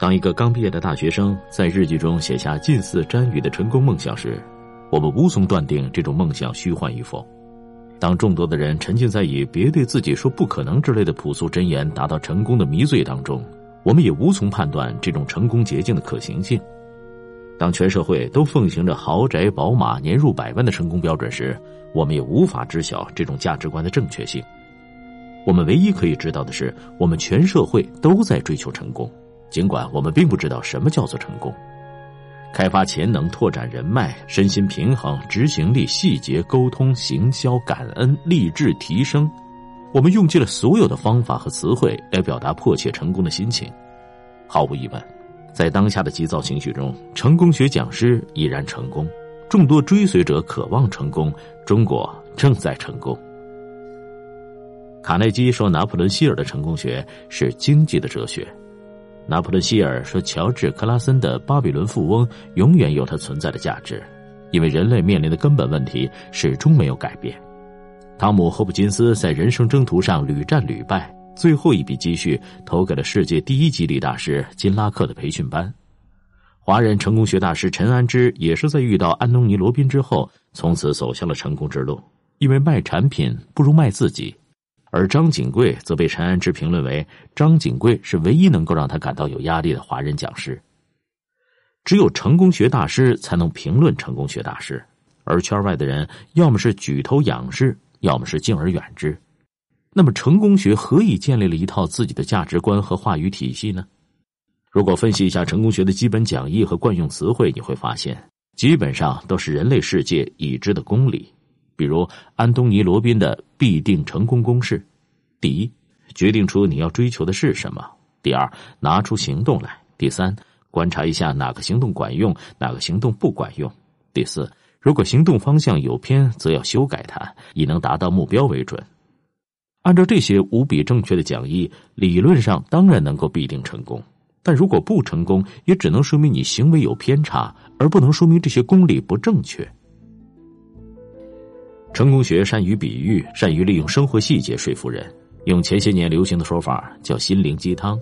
当一个刚毕业的大学生在日记中写下近似詹宇的成功梦想时，我们无从断定这种梦想虚幻与否。当众多的人沉浸在以“别对自己说不可能”之类的朴素箴言达到成功的迷醉当中，我们也无从判断这种成功捷径的可行性。当全社会都奉行着豪宅、宝马、年入百万的成功标准时，我们也无法知晓这种价值观的正确性。我们唯一可以知道的是，我们全社会都在追求成功，尽管我们并不知道什么叫做成功。开发潜能、拓展人脉、身心平衡、执行力、细节沟通、行销、感恩、励志、提升，我们用尽了所有的方法和词汇来表达迫切成功的心情。毫无疑问。在当下的急躁情绪中，成功学讲师已然成功，众多追随者渴望成功，中国正在成功。卡耐基说：“拿破仑希尔的成功学是经济的哲学。”拿破仑希尔说：“乔治克拉森的巴比伦富翁永远有它存在的价值，因为人类面临的根本问题始终没有改变。”汤姆霍普金斯在人生征途上屡战屡败。最后一笔积蓄投给了世界第一激励大师金拉克的培训班。华人成功学大师陈安之也是在遇到安东尼罗宾之后，从此走向了成功之路。因为卖产品不如卖自己，而张景贵则被陈安之评论为张景贵是唯一能够让他感到有压力的华人讲师。只有成功学大师才能评论成功学大师，而圈外的人要么是举头仰视，要么是敬而远之。那么，成功学何以建立了一套自己的价值观和话语体系呢？如果分析一下成功学的基本讲义和惯用词汇，你会发现，基本上都是人类世界已知的公理。比如，安东尼·罗宾的必定成功公式：第一，决定出你要追求的是什么；第二，拿出行动来；第三，观察一下哪个行动管用，哪个行动不管用；第四，如果行动方向有偏，则要修改它，以能达到目标为准。按照这些无比正确的讲义，理论上当然能够必定成功，但如果不成功，也只能说明你行为有偏差，而不能说明这些公理不正确。成功学善于比喻，善于利用生活细节说服人，用前些年流行的说法叫“心灵鸡汤”，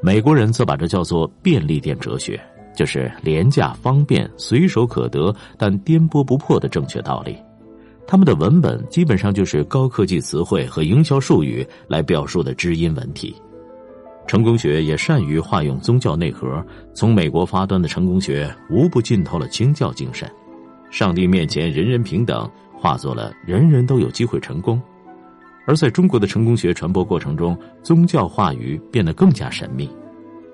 美国人则把这叫做“便利店哲学”，就是廉价、方便、随手可得，但颠簸不破的正确道理。他们的文本基本上就是高科技词汇和营销术语来表述的知音文体。成功学也善于化用宗教内核，从美国发端的成功学无不浸透了清教精神。上帝面前人人平等，化作了人人都有机会成功。而在中国的成功学传播过程中，宗教话语变得更加神秘。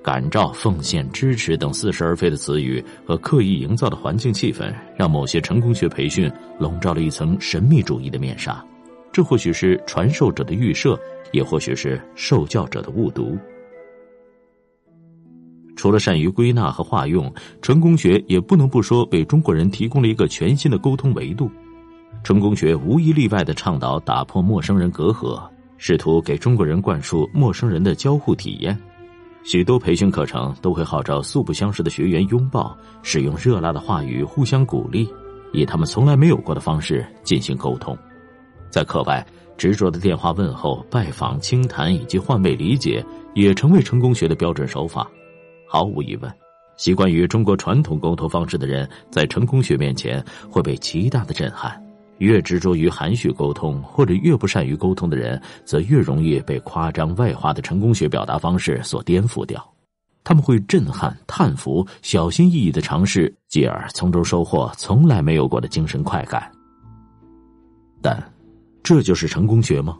感召、奉献、支持等似是而非的词语和刻意营造的环境气氛，让某些成功学培训笼罩了一层神秘主义的面纱。这或许是传授者的预设，也或许是受教者的误读。除了善于归纳和化用，成功学也不能不说为中国人提供了一个全新的沟通维度。成功学无一例外的倡导打破陌生人隔阂，试图给中国人灌输陌生人的交互体验。许多培训课程都会号召素不相识的学员拥抱，使用热辣的话语互相鼓励，以他们从来没有过的方式进行沟通。在课外，执着的电话问候、拜访、倾谈以及换位理解，也成为成功学的标准手法。毫无疑问，习惯于中国传统沟通方式的人，在成功学面前会被极大的震撼。越执着于含蓄沟通，或者越不善于沟通的人，则越容易被夸张外化的成功学表达方式所颠覆掉。他们会震撼、叹服，小心翼翼的尝试，继而从中收获从来没有过的精神快感。但，这就是成功学吗？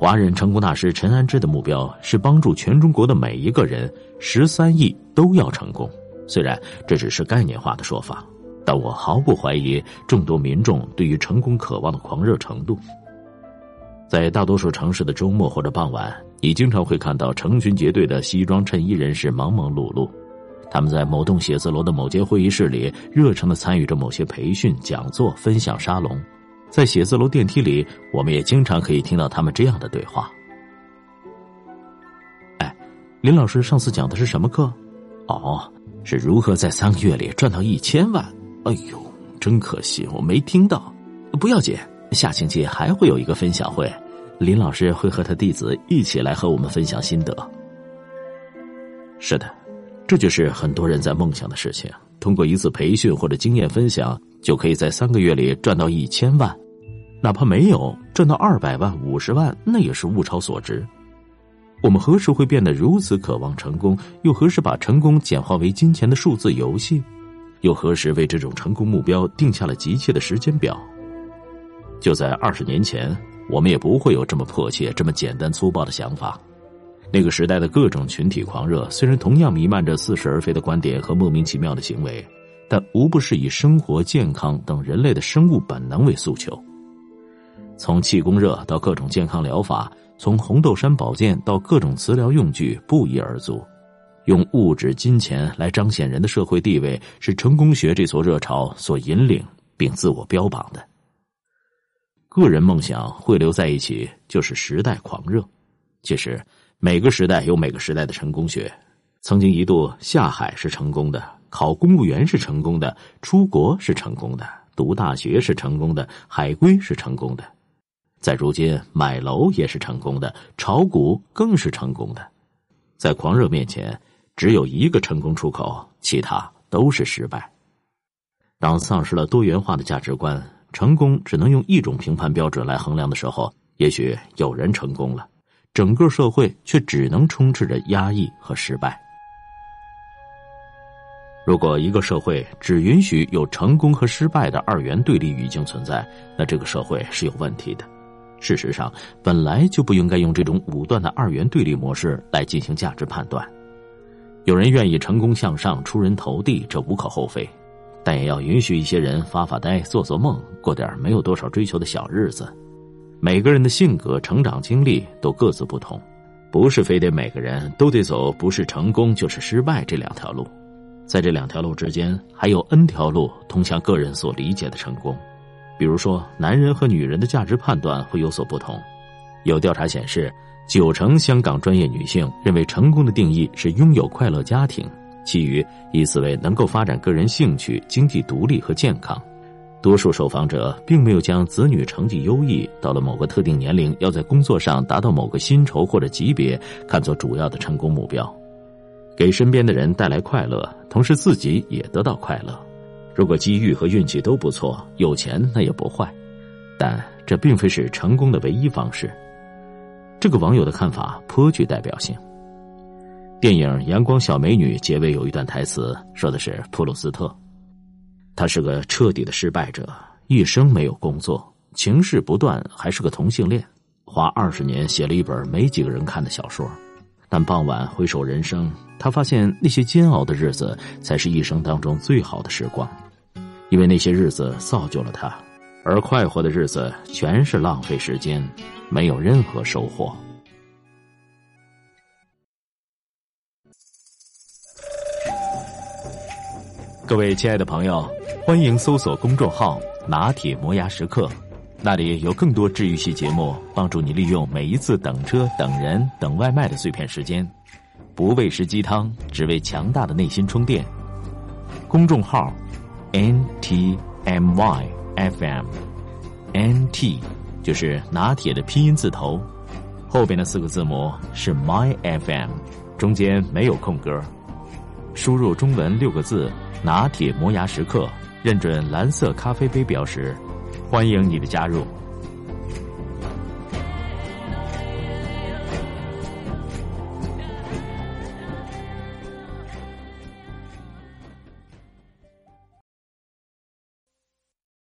华人成功大师陈安之的目标是帮助全中国的每一个人，十三亿都要成功。虽然这只是概念化的说法。但我毫不怀疑众多民众对于成功渴望的狂热程度。在大多数城市的周末或者傍晚，你经常会看到成群结队的西装衬衣人士忙忙碌碌，他们在某栋写字楼的某间会议室里热诚的参与着某些培训、讲座、分享沙龙。在写字楼电梯里，我们也经常可以听到他们这样的对话：“哎，林老师上次讲的是什么课？哦，是如何在三个月里赚到一千万。”哎呦，真可惜，我没听到。不要紧，下星期还会有一个分享会，林老师会和他弟子一起来和我们分享心得。是的，这就是很多人在梦想的事情。通过一次培训或者经验分享，就可以在三个月里赚到一千万，哪怕没有赚到二百万、五十万，那也是物超所值。我们何时会变得如此渴望成功？又何时把成功简化为金钱的数字游戏？又何时为这种成功目标定下了急切的时间表？就在二十年前，我们也不会有这么迫切、这么简单粗暴的想法。那个时代的各种群体狂热，虽然同样弥漫着似是而非的观点和莫名其妙的行为，但无不是以生活健康等人类的生物本能为诉求。从气功热到各种健康疗法，从红豆杉保健到各种磁疗用具，不一而足。用物质金钱来彰显人的社会地位，是成功学这所热潮所引领并自我标榜的。个人梦想汇流在一起，就是时代狂热。其实。每个时代有每个时代的成功学。曾经一度下海是成功的，考公务员是成功的，出国是成功的，读大学是成功的，海归是成功的。在如今，买楼也是成功的，炒股更是成功的。在狂热面前，只有一个成功出口，其他都是失败。当丧失了多元化的价值观，成功只能用一种评判标准来衡量的时候，也许有人成功了。整个社会却只能充斥着压抑和失败。如果一个社会只允许有成功和失败的二元对立语境存在，那这个社会是有问题的。事实上，本来就不应该用这种武断的二元对立模式来进行价值判断。有人愿意成功向上、出人头地，这无可厚非，但也要允许一些人发发呆、做做梦，过点没有多少追求的小日子。每个人的性格、成长经历都各自不同，不是非得每个人都得走不是成功就是失败这两条路，在这两条路之间，还有 N 条路通向个人所理解的成功。比如说，男人和女人的价值判断会有所不同。有调查显示，九成香港专业女性认为成功的定义是拥有快乐家庭，其余以此为能够发展个人兴趣、经济独立和健康。多数受访者并没有将子女成绩优异，到了某个特定年龄要在工作上达到某个薪酬或者级别看作主要的成功目标。给身边的人带来快乐，同时自己也得到快乐。如果机遇和运气都不错，有钱那也不坏，但这并非是成功的唯一方式。这个网友的看法颇具代表性。电影《阳光小美女》结尾有一段台词，说的是普鲁斯特。他是个彻底的失败者，一生没有工作，情事不断，还是个同性恋，花二十年写了一本没几个人看的小说。但傍晚回首人生，他发现那些煎熬的日子才是一生当中最好的时光，因为那些日子造就了他，而快活的日子全是浪费时间，没有任何收获。各位亲爱的朋友。欢迎搜索公众号“拿铁磨牙时刻”，那里有更多治愈系节目，帮助你利用每一次等车、等人、等外卖的碎片时间，不喂食鸡汤，只为强大的内心充电。公众号 “n t m y f m”，“n t” 就是拿铁的拼音字头，后边的四个字母是 “my f m”，中间没有空格。输入中文六个字“拿铁磨牙时刻”。认准蓝色咖啡杯标识，欢迎你的加入。